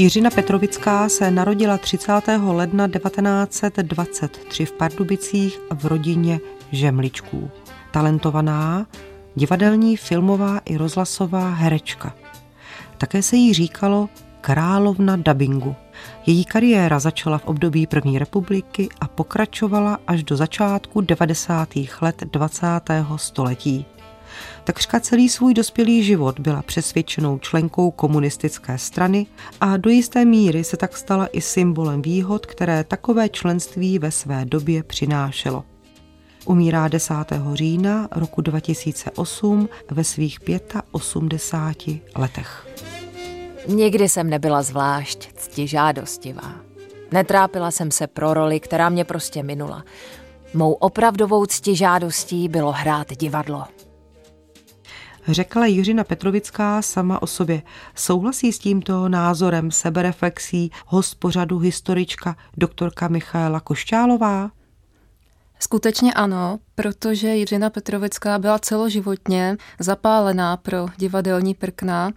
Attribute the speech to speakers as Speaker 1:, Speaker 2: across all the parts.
Speaker 1: Jiřina Petrovická se narodila 30. ledna 1923 v Pardubicích v rodině Žemličků. Talentovaná, divadelní, filmová i rozhlasová herečka. Také se jí říkalo královna dabingu. Její kariéra začala v období první republiky a pokračovala až do začátku 90. let 20. století. Takřka celý svůj dospělý život byla přesvědčenou členkou komunistické strany a do jisté míry se tak stala i symbolem výhod, které takové členství ve své době přinášelo. Umírá 10. října roku 2008 ve svých 85 letech.
Speaker 2: Nikdy jsem nebyla zvlášť ctižádostivá. Netrápila jsem se pro roli, která mě prostě minula. Mou opravdovou ctižádostí bylo hrát divadlo.
Speaker 1: Řekla Jiřina Petrovická sama o sobě. Souhlasí s tímto názorem sebereflexí host pořadu historička doktorka Michaela Košťálová?
Speaker 3: Skutečně ano, protože Jiřina Petrovická byla celoživotně zapálená pro divadelní prkna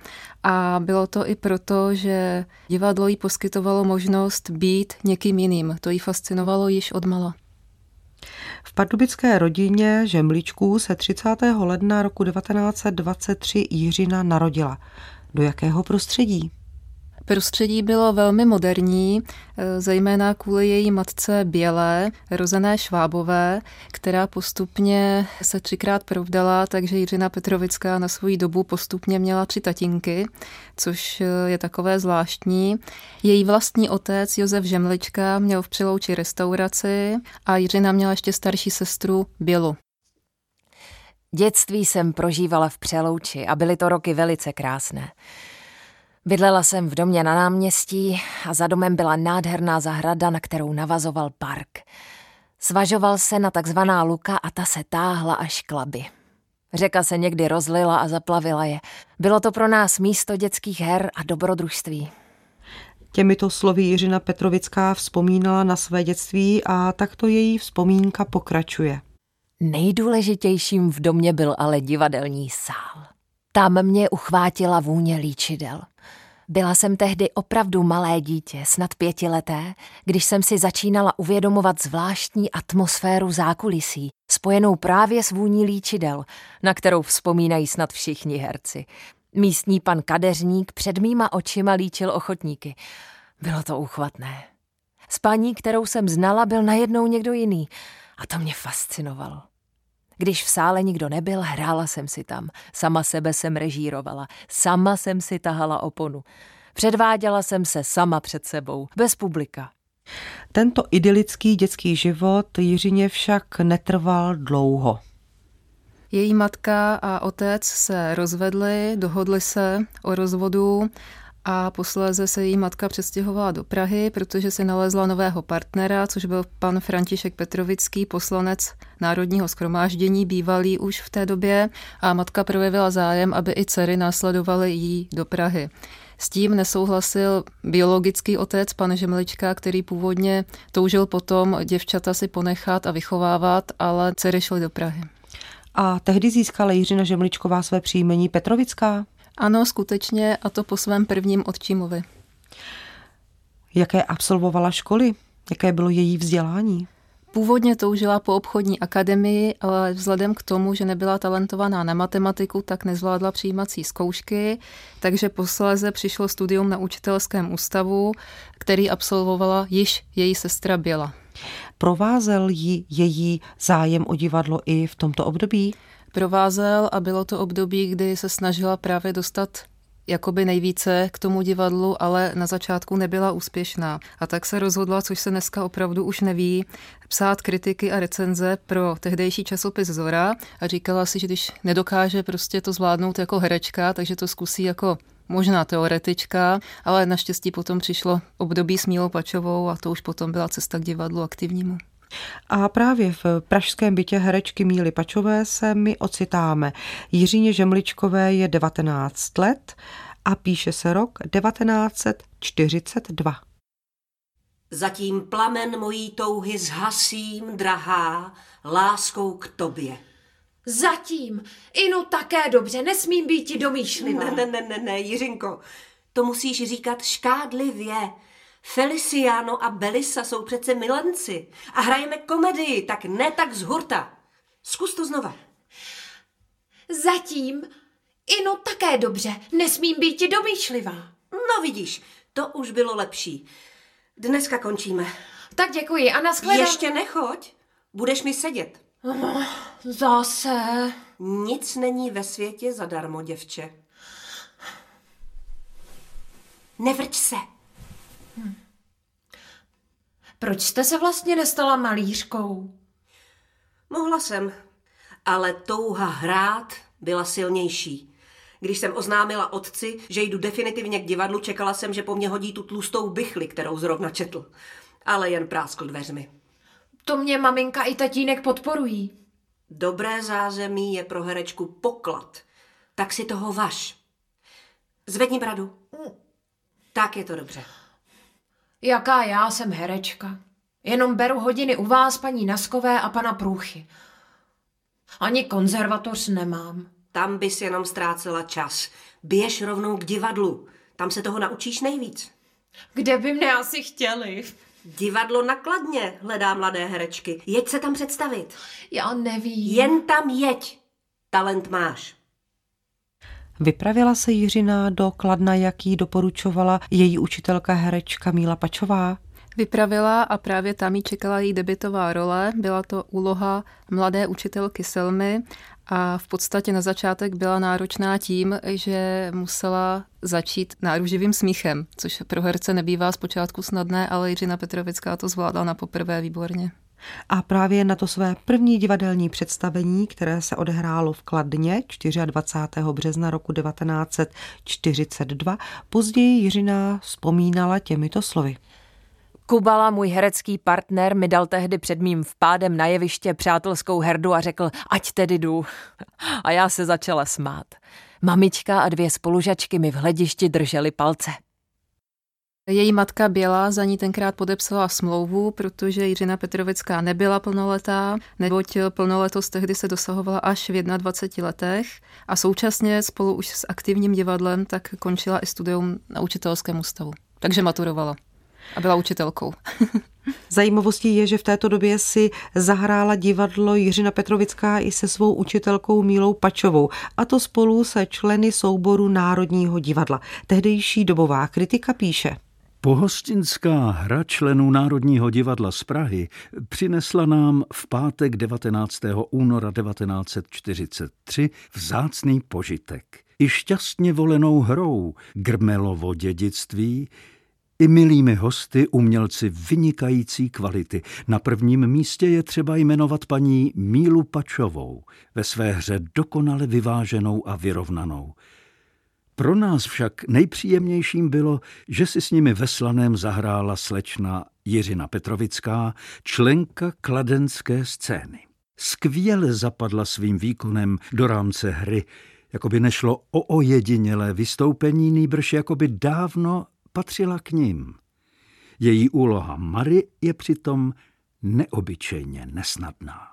Speaker 3: a bylo to i proto, že divadlo jí poskytovalo možnost být někým jiným. To jí fascinovalo již od mala.
Speaker 1: V pardubické rodině Žemličků se 30. ledna roku 1923 Jiřina narodila. Do jakého prostředí?
Speaker 3: Prostředí bylo velmi moderní, eh, zejména kvůli její matce Bělé, rozené Švábové, která postupně se třikrát provdala, takže Jiřina Petrovická na svou dobu postupně měla tři tatínky, což eh, je takové zvláštní. Její vlastní otec Josef Žemlička měl v Přelouči restauraci a Jiřina měla ještě starší sestru Bělu.
Speaker 2: Dětství jsem prožívala v Přelouči a byly to roky velice krásné. Bydlela jsem v domě na náměstí a za domem byla nádherná zahrada, na kterou navazoval park. Svažoval se na takzvaná luka a ta se táhla až k laby. Řeka se někdy rozlila a zaplavila je. Bylo to pro nás místo dětských her a dobrodružství.
Speaker 1: Těmito slovy Jiřina Petrovická vzpomínala na své dětství a takto její vzpomínka pokračuje.
Speaker 2: Nejdůležitějším v domě byl ale divadelní sál. Tam mě uchvátila vůně líčidel. Byla jsem tehdy opravdu malé dítě, snad pětileté, když jsem si začínala uvědomovat zvláštní atmosféru zákulisí, spojenou právě s vůní líčidel, na kterou vzpomínají snad všichni herci. Místní pan kadeřník před mýma očima líčil ochotníky. Bylo to uchvatné. S paní, kterou jsem znala, byl najednou někdo jiný a to mě fascinovalo. Když v sále nikdo nebyl, hrála jsem si tam. Sama sebe jsem režírovala. Sama jsem si tahala oponu. Předváděla jsem se sama před sebou, bez publika.
Speaker 1: Tento idylický dětský život Jiřině však netrval dlouho.
Speaker 3: Její matka a otec se rozvedli, dohodli se o rozvodu a posléze se její matka přestěhovala do Prahy, protože se nalezla nového partnera, což byl pan František Petrovický, poslanec Národního schromáždění, bývalý už v té době a matka projevila zájem, aby i dcery následovaly jí do Prahy. S tím nesouhlasil biologický otec, pan Žemlička, který původně toužil potom děvčata si ponechat a vychovávat, ale dcery šly do Prahy.
Speaker 1: A tehdy získala Jiřina Žemličková své příjmení Petrovická?
Speaker 3: Ano, skutečně, a to po svém prvním otčímovi.
Speaker 1: Jaké absolvovala školy? Jaké bylo její vzdělání?
Speaker 3: Původně toužila po obchodní akademii, ale vzhledem k tomu, že nebyla talentovaná na matematiku, tak nezvládla přijímací zkoušky, takže posléze přišlo studium na učitelském ústavu, který absolvovala již její sestra Běla.
Speaker 1: Provázel ji její zájem o divadlo i v tomto období?
Speaker 3: Provázel a bylo to období, kdy se snažila právě dostat jakoby nejvíce k tomu divadlu, ale na začátku nebyla úspěšná. A tak se rozhodla, což se dneska opravdu už neví, psát kritiky a recenze pro tehdejší časopis Zora a říkala si, že když nedokáže prostě to zvládnout jako herečka, takže to zkusí jako možná teoretička, ale naštěstí potom přišlo období s Mílou Pačovou a to už potom byla cesta k divadlu aktivnímu.
Speaker 1: A právě v pražském bytě herečky Míly Pačové se my ocitáme. Jiříně Žemličkové je 19 let a píše se rok 1942.
Speaker 4: Zatím plamen mojí touhy zhasím, drahá, láskou k tobě.
Speaker 5: Zatím. Inu také dobře, nesmím být ti domýšlivá.
Speaker 4: Ne, ne, ne, ne, ne, Jiřinko. To musíš říkat škádlivě. Feliciano a Belisa jsou přece milenci a hrajeme komedii, tak ne tak z hurta. Zkus to znova.
Speaker 2: Zatím Ino také dobře, nesmím být ti domýšlivá.
Speaker 4: No vidíš, to už bylo lepší. Dneska končíme.
Speaker 2: Tak děkuji a nashledanou.
Speaker 4: Ještě nechoď, budeš mi sedět.
Speaker 2: No, zase.
Speaker 4: Nic není ve světě zadarmo, děvče. Nevrč se. Hm.
Speaker 2: Proč jste se vlastně nestala malířkou?
Speaker 4: Mohla jsem, ale touha hrát byla silnější. Když jsem oznámila otci, že jdu definitivně k divadlu, čekala jsem, že po mně hodí tu tlustou bychli, kterou zrovna četl. Ale jen práskl dveřmi.
Speaker 2: To mě maminka i tatínek podporují.
Speaker 4: Dobré zázemí je pro herečku poklad. Tak si toho vaš. Zvedni bradu. Tak je to dobře.
Speaker 2: Jaká já jsem herečka. Jenom beru hodiny u vás, paní Naskové a pana Průchy. Ani konzervatoř nemám.
Speaker 4: Tam bys jenom ztrácela čas. Běž rovnou k divadlu. Tam se toho naučíš nejvíc.
Speaker 2: Kde by mě asi chtěli?
Speaker 4: Divadlo nakladně hledá mladé herečky. Jeď se tam představit.
Speaker 2: Já nevím.
Speaker 4: Jen tam jeď. Talent máš.
Speaker 1: Vypravila se Jiřina do Kladna, jaký doporučovala její učitelka herečka Míla Pačová?
Speaker 3: Vypravila a právě tam jí čekala její debitová role. Byla to úloha mladé učitelky Selmy a v podstatě na začátek byla náročná tím, že musela začít náruživým smíchem, což pro herce nebývá zpočátku snadné, ale Jiřina Petrovická to zvládla na poprvé výborně.
Speaker 1: A právě na to své první divadelní představení, které se odehrálo v Kladně 24. března roku 1942, později Jiřina vzpomínala těmito slovy.
Speaker 2: Kubala, můj herecký partner, mi dal tehdy před mým vpádem na jeviště přátelskou herdu a řekl, ať tedy jdu. A já se začala smát. Mamička a dvě spolužačky mi v hledišti držely palce.
Speaker 3: Její matka Běla za ní tenkrát podepsala smlouvu, protože Jiřina Petrovická nebyla plnoletá, neboť plnoletost tehdy se dosahovala až v 21 letech a současně spolu už s aktivním divadlem tak končila i studium na učitelském ústavu. Takže maturovala a byla učitelkou.
Speaker 1: Zajímavostí je, že v této době si zahrála divadlo Jiřina Petrovická i se svou učitelkou Mílou Pačovou, a to spolu se členy souboru Národního divadla. Tehdejší dobová kritika píše.
Speaker 5: Pohostinská hra členů Národního divadla z Prahy přinesla nám v pátek 19. února 1943 vzácný požitek. I šťastně volenou hrou Grmelovo dědictví i milými hosty umělci vynikající kvality. Na prvním místě je třeba jmenovat paní Mílu Pačovou, ve své hře dokonale vyváženou a vyrovnanou. Pro nás však nejpříjemnějším bylo, že si s nimi ve slaném zahrála slečna Jiřina Petrovická, členka kladenské scény. Skvěle zapadla svým výkonem do rámce hry, jako by nešlo o ojedinělé vystoupení, nýbrž jako by dávno patřila k ním. Její úloha Mary je přitom neobyčejně nesnadná.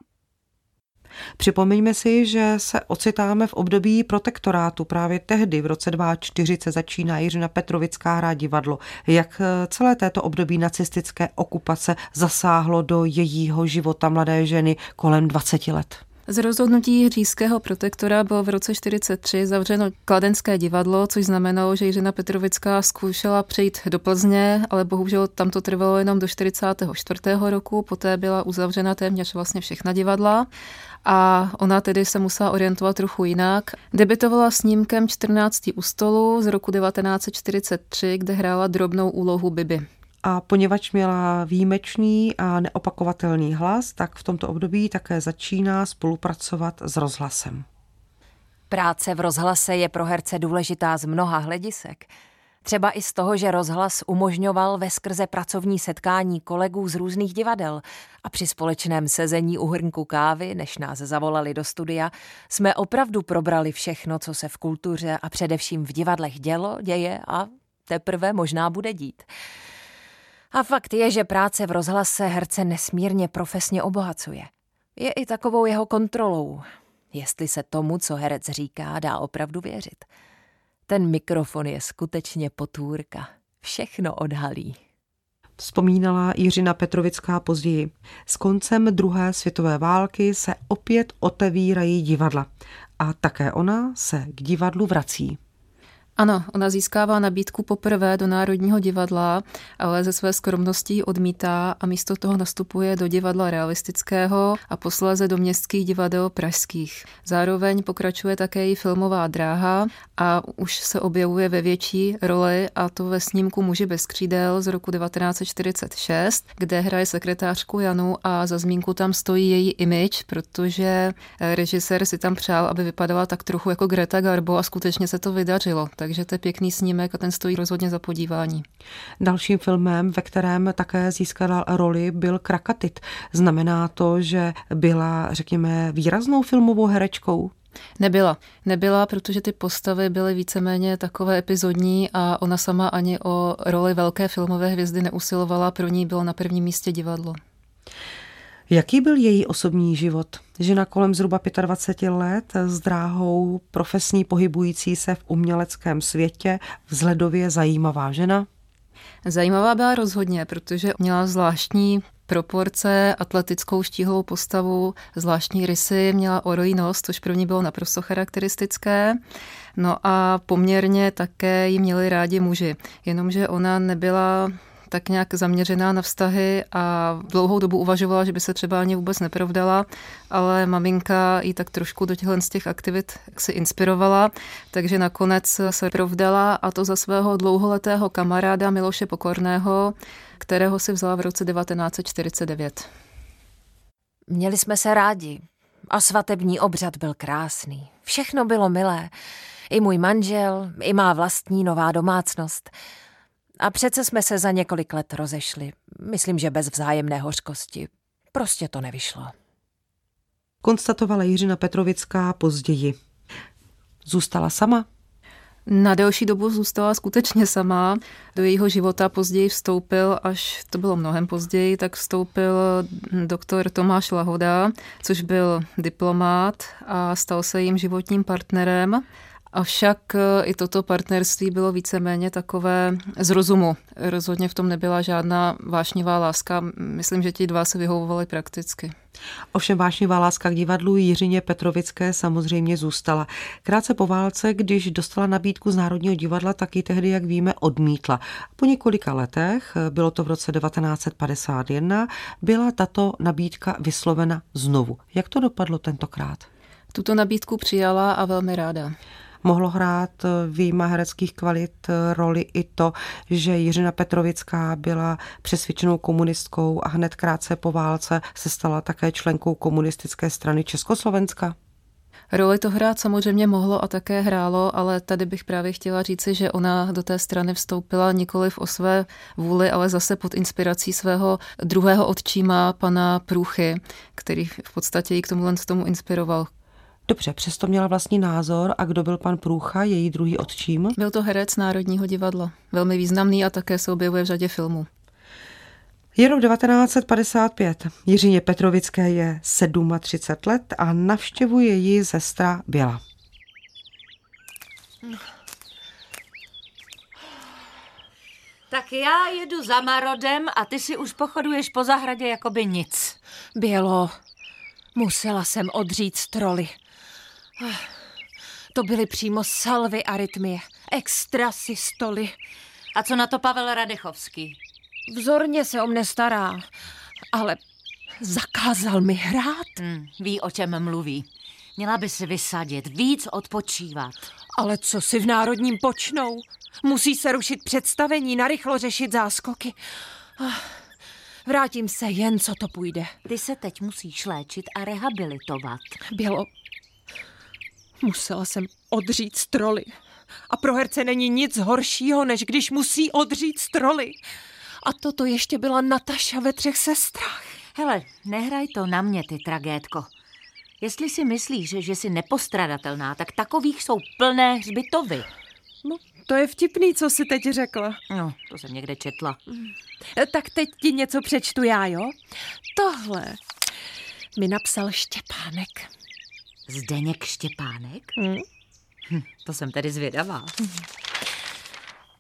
Speaker 1: Připomeňme si, že se ocitáme v období protektorátu. Právě tehdy, v roce 2040, začíná Jiřina Petrovická hrát divadlo. Jak celé této období nacistické okupace zasáhlo do jejího života mladé ženy kolem 20 let?
Speaker 3: Z rozhodnutí říšského protektora bylo v roce 43 zavřeno Kladenské divadlo, což znamenalo, že Jiřina Petrovická zkoušela přejít do Plzně, ale bohužel tam to trvalo jenom do 44. roku, poté byla uzavřena téměř vlastně všechna divadla a ona tedy se musela orientovat trochu jinak. Debitovala snímkem 14. u stolu z roku 1943, kde hrála drobnou úlohu Bibi.
Speaker 1: A poněvadž měla výjimečný a neopakovatelný hlas, tak v tomto období také začíná spolupracovat s rozhlasem.
Speaker 2: Práce v rozhlase je pro herce důležitá z mnoha hledisek. Třeba i z toho, že rozhlas umožňoval ve skrze pracovní setkání kolegů z různých divadel a při společném sezení u hrnku kávy, než nás zavolali do studia, jsme opravdu probrali všechno, co se v kultuře a především v divadlech dělo, děje a teprve možná bude dít. A fakt je, že práce v rozhlase herce nesmírně profesně obohacuje. Je i takovou jeho kontrolou, jestli se tomu, co herec říká, dá opravdu věřit. Ten mikrofon je skutečně potůrka. Všechno odhalí.
Speaker 1: Vzpomínala Jiřina Petrovická později. S koncem druhé světové války se opět otevírají divadla a také ona se k divadlu vrací.
Speaker 3: Ano, ona získává nabídku poprvé do Národního divadla, ale ze své skromností odmítá a místo toho nastupuje do divadla realistického a posléze do městských divadel pražských. Zároveň pokračuje také její filmová dráha a už se objevuje ve větší roli a to ve snímku Muži bez křídel z roku 1946, kde hraje sekretářku Janu a za zmínku tam stojí její image, protože režisér si tam přál, aby vypadala tak trochu jako Greta Garbo a skutečně se to vydařilo. Tak takže to je pěkný snímek a ten stojí rozhodně za podívání.
Speaker 1: Dalším filmem, ve kterém také získala roli, byl Krakatit. Znamená to, že byla, řekněme, výraznou filmovou herečkou?
Speaker 3: Nebyla. Nebyla, protože ty postavy byly víceméně takové epizodní a ona sama ani o roli velké filmové hvězdy neusilovala, pro ní bylo na prvním místě divadlo.
Speaker 1: Jaký byl její osobní život? Žena kolem zhruba 25 let s dráhou profesní pohybující se v uměleckém světě, vzhledově zajímavá žena?
Speaker 3: Zajímavá byla rozhodně, protože měla zvláštní proporce, atletickou štíhlou postavu, zvláštní rysy, měla orojí nos, což pro ní bylo naprosto charakteristické. No a poměrně také ji měli rádi muži, jenomže ona nebyla tak nějak zaměřená na vztahy a dlouhou dobu uvažovala, že by se třeba ani vůbec neprovdala, ale maminka ji tak trošku do těchto z těch aktivit si inspirovala, takže nakonec se provdala a to za svého dlouholetého kamaráda Miloše Pokorného, kterého si vzala v roce 1949.
Speaker 2: Měli jsme se rádi a svatební obřad byl krásný. Všechno bylo milé. I můj manžel, i má vlastní nová domácnost. A přece jsme se za několik let rozešli. Myslím, že bez vzájemné hořkosti. Prostě to nevyšlo.
Speaker 1: Konstatovala Jiřina Petrovická později. Zůstala sama?
Speaker 3: Na delší dobu zůstala skutečně sama. Do jejího života později vstoupil, až to bylo mnohem později, tak vstoupil doktor Tomáš Lahoda, což byl diplomát a stal se jím životním partnerem. Avšak e, i toto partnerství bylo víceméně takové z rozumu. Rozhodně v tom nebyla žádná vášnivá láska. Myslím, že ti dva se vyhovovali prakticky.
Speaker 1: Ovšem vášnivá láska k divadlu Jiřině Petrovické samozřejmě zůstala. Krátce po válce, když dostala nabídku z Národního divadla, taky tehdy, jak víme, odmítla. Po několika letech, bylo to v roce 1951, byla tato nabídka vyslovena znovu. Jak to dopadlo tentokrát?
Speaker 3: Tuto nabídku přijala a velmi ráda
Speaker 1: mohlo hrát výjima hereckých kvalit roli i to, že Jiřina Petrovická byla přesvědčenou komunistkou a hned krátce po válce se stala také členkou komunistické strany Československa?
Speaker 3: Roli to hrát samozřejmě mohlo a také hrálo, ale tady bych právě chtěla říci, že ona do té strany vstoupila nikoli o své vůli, ale zase pod inspirací svého druhého otčíma, pana Průchy, který v podstatě ji k tomu tomu inspiroval.
Speaker 1: Dobře, přesto měla vlastní názor a kdo byl pan Průcha, její druhý otčím?
Speaker 3: Byl to herec Národního divadla, velmi významný a také se objevuje v řadě filmů.
Speaker 1: Je rok 1955. Jiřině Petrovické je 37 let a navštěvuje ji sestra Běla.
Speaker 6: Tak já jedu za Marodem a ty si už pochoduješ po zahradě jako by nic.
Speaker 2: Bělo, musela jsem odřít stroly. To byly přímo salvy arytmie, extra systoly.
Speaker 6: A co na to Pavel Radechovský?
Speaker 2: Vzorně se o mne stará, ale zakázal mi hrát.
Speaker 6: Hmm, ví, o čem mluví. Měla by si vysadit, víc odpočívat.
Speaker 2: Ale co si v Národním počnou? Musí se rušit představení, narychlo řešit záskoky. Vrátím se jen, co to půjde.
Speaker 6: Ty se teď musíš léčit a rehabilitovat.
Speaker 2: Bylo, Musela jsem odřít stroly. A pro herce není nic horšího, než když musí odřít stroly. A toto ještě byla Nataša ve třech sestrách.
Speaker 6: Hele, nehraj to na mě, ty tragédko. Jestli si myslíš, že jsi nepostradatelná, tak takových jsou plné hřbitovy.
Speaker 2: No, to je vtipný, co jsi teď řekla.
Speaker 6: No, to jsem někde četla.
Speaker 2: Tak teď ti něco přečtu já, jo? Tohle mi napsal Štěpánek.
Speaker 6: Zdeněk Štěpánek?
Speaker 2: Hmm.
Speaker 6: Hm, to jsem tedy zvědavá.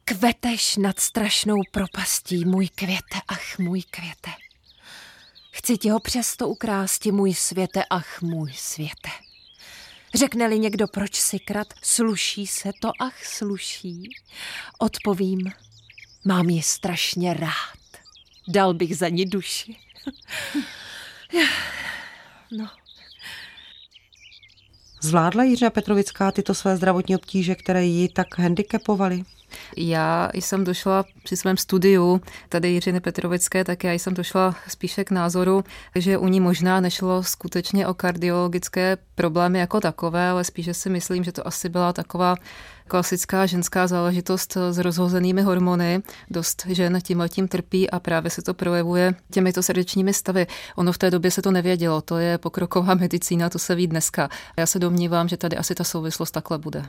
Speaker 2: Kveteš nad strašnou propastí, můj květe, ach, můj květe. Chci ti ho přesto ukrásti, můj světe, ach, můj světe. Řekne-li někdo, proč si krat, sluší se to, ach, sluší. Odpovím, mám ji strašně rád. Dal bych za ní duši.
Speaker 1: no. Zvládla Jiřina Petrovická tyto své zdravotní obtíže, které ji tak handicapovaly?
Speaker 3: Já jsem došla při svém studiu tady Jiřiny Petrovické, tak já jsem došla spíše k názoru, že u ní možná nešlo skutečně o kardiologické problémy jako takové, ale spíše si myslím, že to asi byla taková klasická ženská záležitost s rozhozenými hormony. Dost žen tím letím trpí a právě se to projevuje těmito srdečními stavy. Ono v té době se to nevědělo, to je pokroková medicína, to se ví dneska. Já se domnívám, že tady asi ta souvislost takhle bude.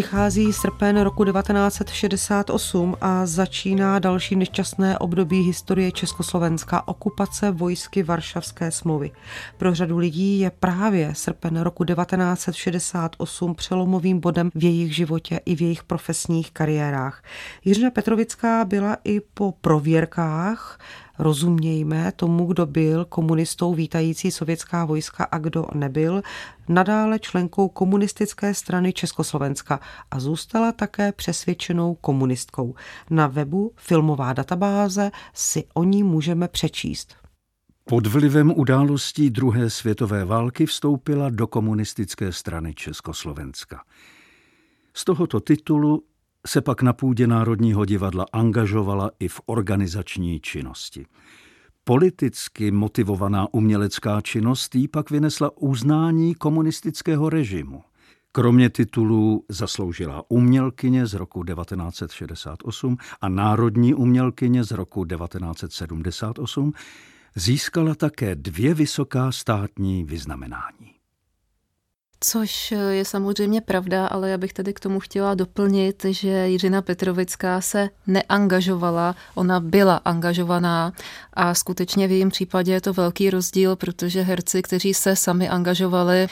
Speaker 1: Přichází srpen roku 1968 a začíná další nešťastné období historie Československa, okupace vojsky Varšavské smlouvy. Pro řadu lidí je právě srpen roku 1968 přelomovým bodem v jejich životě i v jejich profesních kariérách. Jiřina Petrovická byla i po prověrkách rozumějme tomu, kdo byl komunistou vítající sovětská vojska a kdo nebyl, nadále členkou komunistické strany Československa a zůstala také přesvědčenou komunistkou. Na webu Filmová databáze si o ní můžeme přečíst.
Speaker 5: Pod vlivem událostí druhé světové války vstoupila do komunistické strany Československa. Z tohoto titulu se pak na půdě Národního divadla angažovala i v organizační činnosti. Politicky motivovaná umělecká činnost jí pak vynesla uznání komunistického režimu. Kromě titulů zasloužila umělkyně z roku 1968 a národní umělkyně z roku 1978, získala také dvě vysoká státní vyznamenání.
Speaker 3: Což je samozřejmě pravda, ale já bych tady k tomu chtěla doplnit, že Jiřina Petrovická se neangažovala, ona byla angažovaná a skutečně v jejím případě je to velký rozdíl, protože herci, kteří se sami angažovali,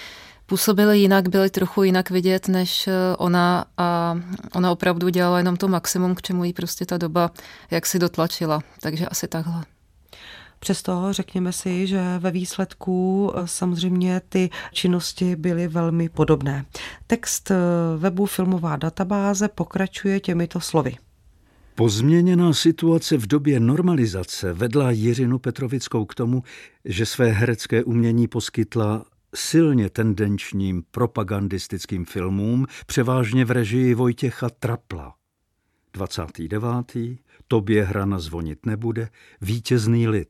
Speaker 3: působili jinak, byli trochu jinak vidět než ona a ona opravdu dělala jenom to maximum, k čemu jí prostě ta doba jak si dotlačila. Takže asi takhle.
Speaker 1: Přesto řekněme si, že ve výsledku eh, samozřejmě ty činnosti byly velmi podobné. Text eh, webu Filmová databáze pokračuje těmito slovy.
Speaker 5: Pozměněná situace v době normalizace vedla Jiřinu Petrovickou k tomu, že své herecké umění poskytla silně tendenčním propagandistickým filmům, převážně v režii Vojtěcha Trapla. 29. Tobě hrana zvonit nebude, vítězný lid.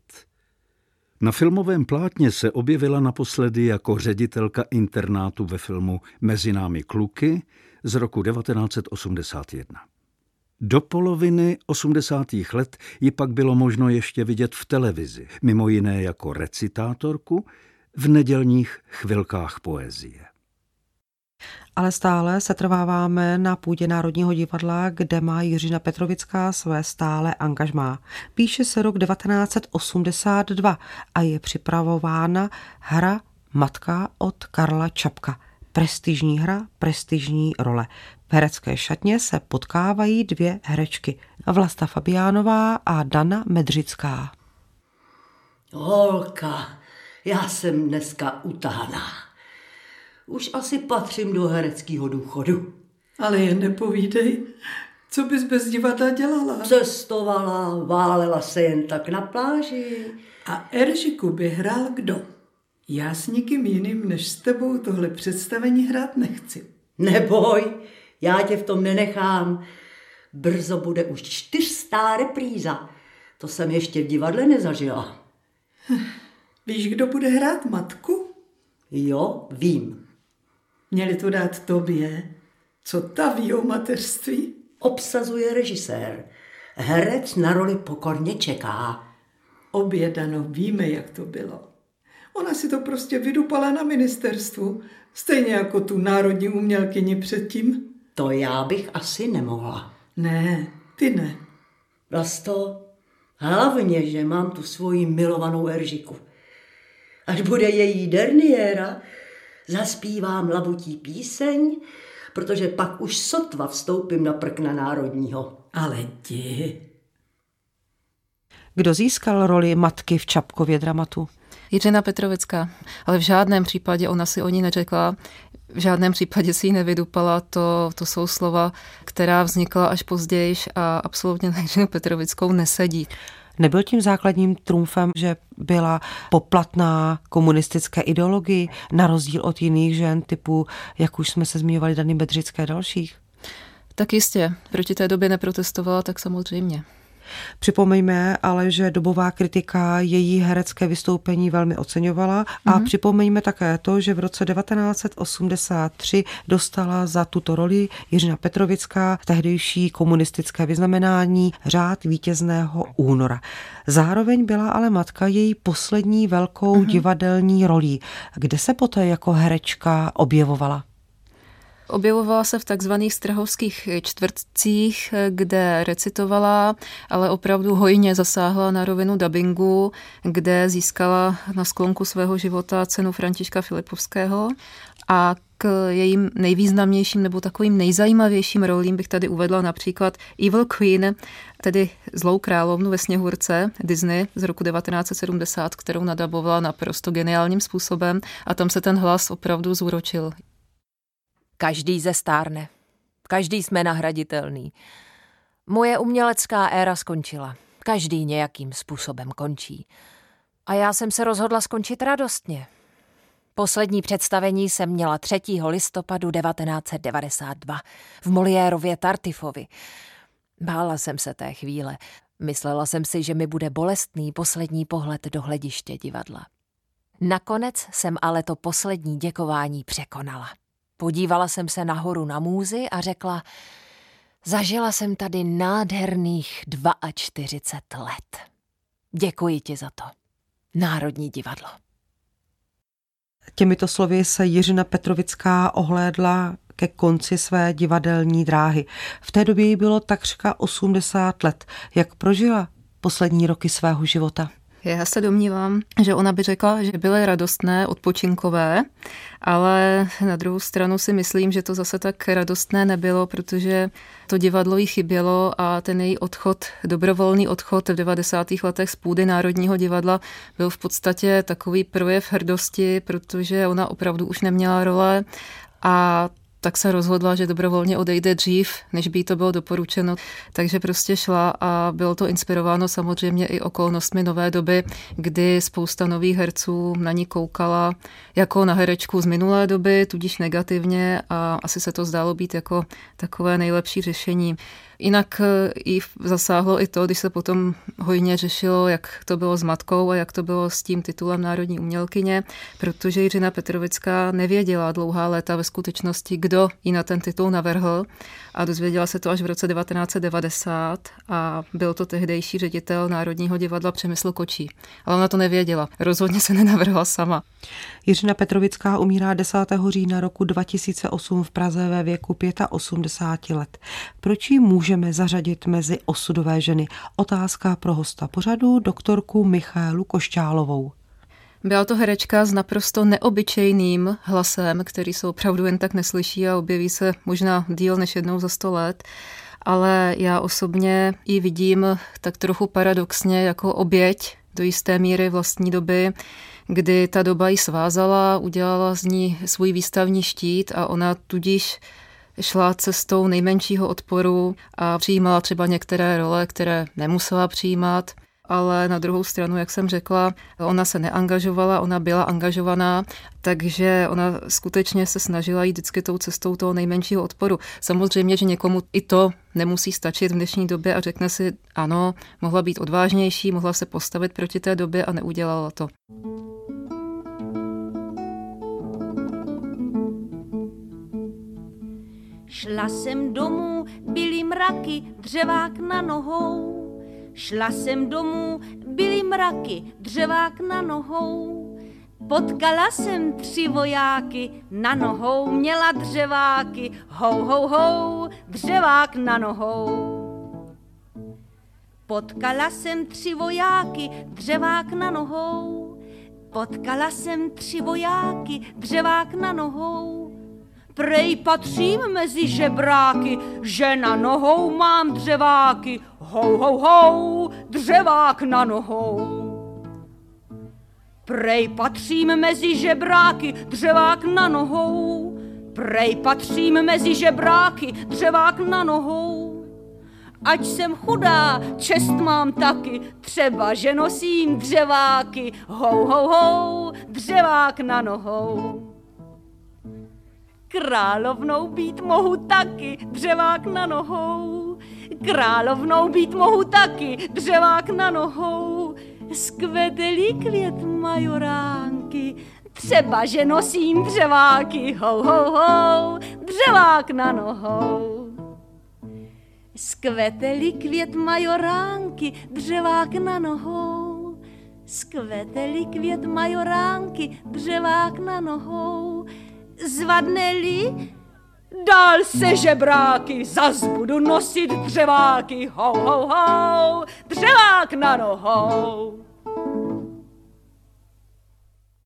Speaker 5: Na filmovém plátně se objevila naposledy jako ředitelka internátu ve filmu Mezi námi kluky z roku 1981. Do poloviny 80. let ji pak bylo možno ještě vidět v televizi, mimo jiné jako recitátorku v nedělních chvilkách poezie
Speaker 1: ale stále se trváváme na půdě Národního divadla, kde má Jiřina Petrovická své stále angažmá. Píše se rok 1982 a je připravována hra Matka od Karla Čapka. Prestižní hra, prestižní role. V herecké šatně se potkávají dvě herečky. Vlasta Fabiánová a Dana Medřická.
Speaker 7: Holka, já jsem dneska utáhná už asi patřím do hereckého důchodu.
Speaker 8: Ale jen nepovídej, co bys bez divadla dělala?
Speaker 7: Cestovala, válela se jen tak na pláži.
Speaker 8: A Eržiku by hrál kdo? Já s nikým jiným než s tebou tohle představení hrát nechci.
Speaker 7: Neboj, já tě v tom nenechám. Brzo bude už čtyřstá repríza. To jsem ještě v divadle nezažila.
Speaker 8: Víš, kdo bude hrát matku?
Speaker 7: Jo, vím.
Speaker 8: Měli to dát tobě. Co ta ví o mateřství?
Speaker 7: Obsazuje režisér. Herec na roli pokorně čeká.
Speaker 8: Obědano, víme, jak to bylo. Ona si to prostě vydupala na ministerstvu, stejně jako tu národní umělkyni předtím.
Speaker 7: To já bych asi nemohla.
Speaker 8: Ne, ty ne.
Speaker 7: Vlasto, hlavně, že mám tu svoji milovanou Eržiku. Až bude její derniéra, zaspívám labutí píseň, protože pak už sotva vstoupím na prkna národního.
Speaker 8: Ale ti.
Speaker 1: Kdo získal roli matky v Čapkově dramatu?
Speaker 3: Jiřina Petrovická, ale v žádném případě ona si o ní neřekla, v žádném případě si ji nevydupala, to, to jsou slova, která vznikla až později a absolutně na Jiřinu Petrovickou nesedí.
Speaker 1: Nebyl tím základním trumfem, že byla poplatná komunistické ideologii, na rozdíl od jiných žen typu, jak už jsme se zmiňovali, Dany Bedřické a dalších?
Speaker 3: Tak jistě, proti té době neprotestovala, tak samozřejmě.
Speaker 1: Připomeňme ale, že dobová kritika její herecké vystoupení velmi oceňovala a mm-hmm. připomeňme také to, že v roce 1983 dostala za tuto roli Jiřina Petrovická tehdejší komunistické vyznamenání řád vítězného února. Zároveň byla ale matka její poslední velkou mm-hmm. divadelní rolí, kde se poté jako herečka objevovala.
Speaker 3: Objevovala se v takzvaných strahovských čtvrtcích, kde recitovala, ale opravdu hojně zasáhla na rovinu dubbingu, kde získala na sklonku svého života cenu Františka Filipovského a k jejím nejvýznamnějším nebo takovým nejzajímavějším rolím bych tady uvedla například Evil Queen, tedy zlou královnu ve Sněhurce Disney z roku 1970, kterou nadabovala naprosto geniálním způsobem a tam se ten hlas opravdu zúročil.
Speaker 2: Každý ze stárne. Každý jsme nahraditelný. Moje umělecká éra skončila. Každý nějakým způsobem končí. A já jsem se rozhodla skončit radostně. Poslední představení jsem měla 3. listopadu 1992 v Moliérově Tartifovi. Bála jsem se té chvíle. Myslela jsem si, že mi bude bolestný poslední pohled do hlediště divadla. Nakonec jsem ale to poslední děkování překonala. Podívala jsem se nahoru na můzy a řekla, zažila jsem tady nádherných 42 let. Děkuji ti za to. Národní divadlo.
Speaker 1: Těmito slovy se Jiřina Petrovická ohlédla ke konci své divadelní dráhy. V té době jí bylo takřka 80 let. Jak prožila poslední roky svého života?
Speaker 3: Já se domnívám, že ona by řekla, že byly radostné, odpočinkové, ale na druhou stranu si myslím, že to zase tak radostné nebylo, protože to divadlo jí chybělo a ten její odchod, dobrovolný odchod v 90. letech z půdy Národního divadla byl v podstatě takový projev hrdosti, protože ona opravdu už neměla role a tak se rozhodla, že dobrovolně odejde dřív, než by to bylo doporučeno, takže prostě šla a bylo to inspirováno samozřejmě i okolnostmi nové doby, kdy spousta nových herců na ní koukala jako na herečku z minulé doby, tudíž negativně a asi se to zdálo být jako takové nejlepší řešení. Jinak eh, jí zasáhlo i to, když se potom hojně řešilo, jak to bylo s matkou a jak to bylo s tím titulem národní umělkyně, protože Jiřina Petrovická nevěděla dlouhá léta ve skutečnosti, kdo ji na ten titul navrhl a dozvěděla se to až v roce 1990 a byl to tehdejší ředitel Národního divadla Přemysl Kočí. Ale ona to nevěděla. Rozhodně se nenavrhla sama.
Speaker 1: Jiřina Petrovická umírá 10. října roku 2008 v Praze ve věku 85 let. Proč ji můžeme zařadit mezi osudové ženy? Otázka pro hosta pořadu, doktorku Michálu Košťálovou.
Speaker 3: Byla to herečka s naprosto neobyčejným hlasem, který se opravdu jen tak neslyší a objeví se možná díl než jednou za sto let. Ale já osobně ji vidím tak trochu paradoxně jako oběť do jisté míry vlastní doby, kdy ta doba ji svázala, udělala z ní svůj výstavní štít a ona tudíž šla cestou nejmenšího odporu a přijímala třeba některé role, které nemusela přijímat ale na druhou stranu, jak jsem řekla, ona se neangažovala, ona byla angažovaná, takže ona skutečně se snažila jít vždycky tou cestou toho nejmenšího odporu. Samozřejmě, že někomu i to nemusí stačit v dnešní době a řekne si, ano, mohla být odvážnější, mohla se postavit proti té době a neudělala to.
Speaker 9: Šla jsem domů, byly mraky, dřevák na nohou. Šla jsem domů, byly mraky, dřevák na nohou. Potkala jsem tři vojáky, na nohou měla dřeváky, hou, hou, hou, dřevák na nohou. Potkala jsem tři vojáky, dřevák na nohou. Potkala jsem tři vojáky, dřevák na nohou. Prej patřím mezi žebráky, že na nohou mám dřeváky, hou, hou, hou, dřevák na nohou. Prej patřím mezi žebráky, dřevák na nohou. Prej patřím mezi žebráky, dřevák na nohou. Ať jsem chudá, čest mám taky, třeba že nosím dřeváky, hou, hou, hou, dřevák na nohou. Královnou být mohu taky, dřevák na nohou. Královnou být mohu taky, dřevák na nohou. Skvetelý květ majoránky, třeba že nosím dřeváky, hou, hou, hou, dřevák na nohou. Skvetelý květ majoránky, dřevák na nohou. Skvetelý květ majoránky, dřevák na nohou zvadne-li, dál se žebráky, zas budu nosit dřeváky, hou, hou, hou, dřevák na nohou.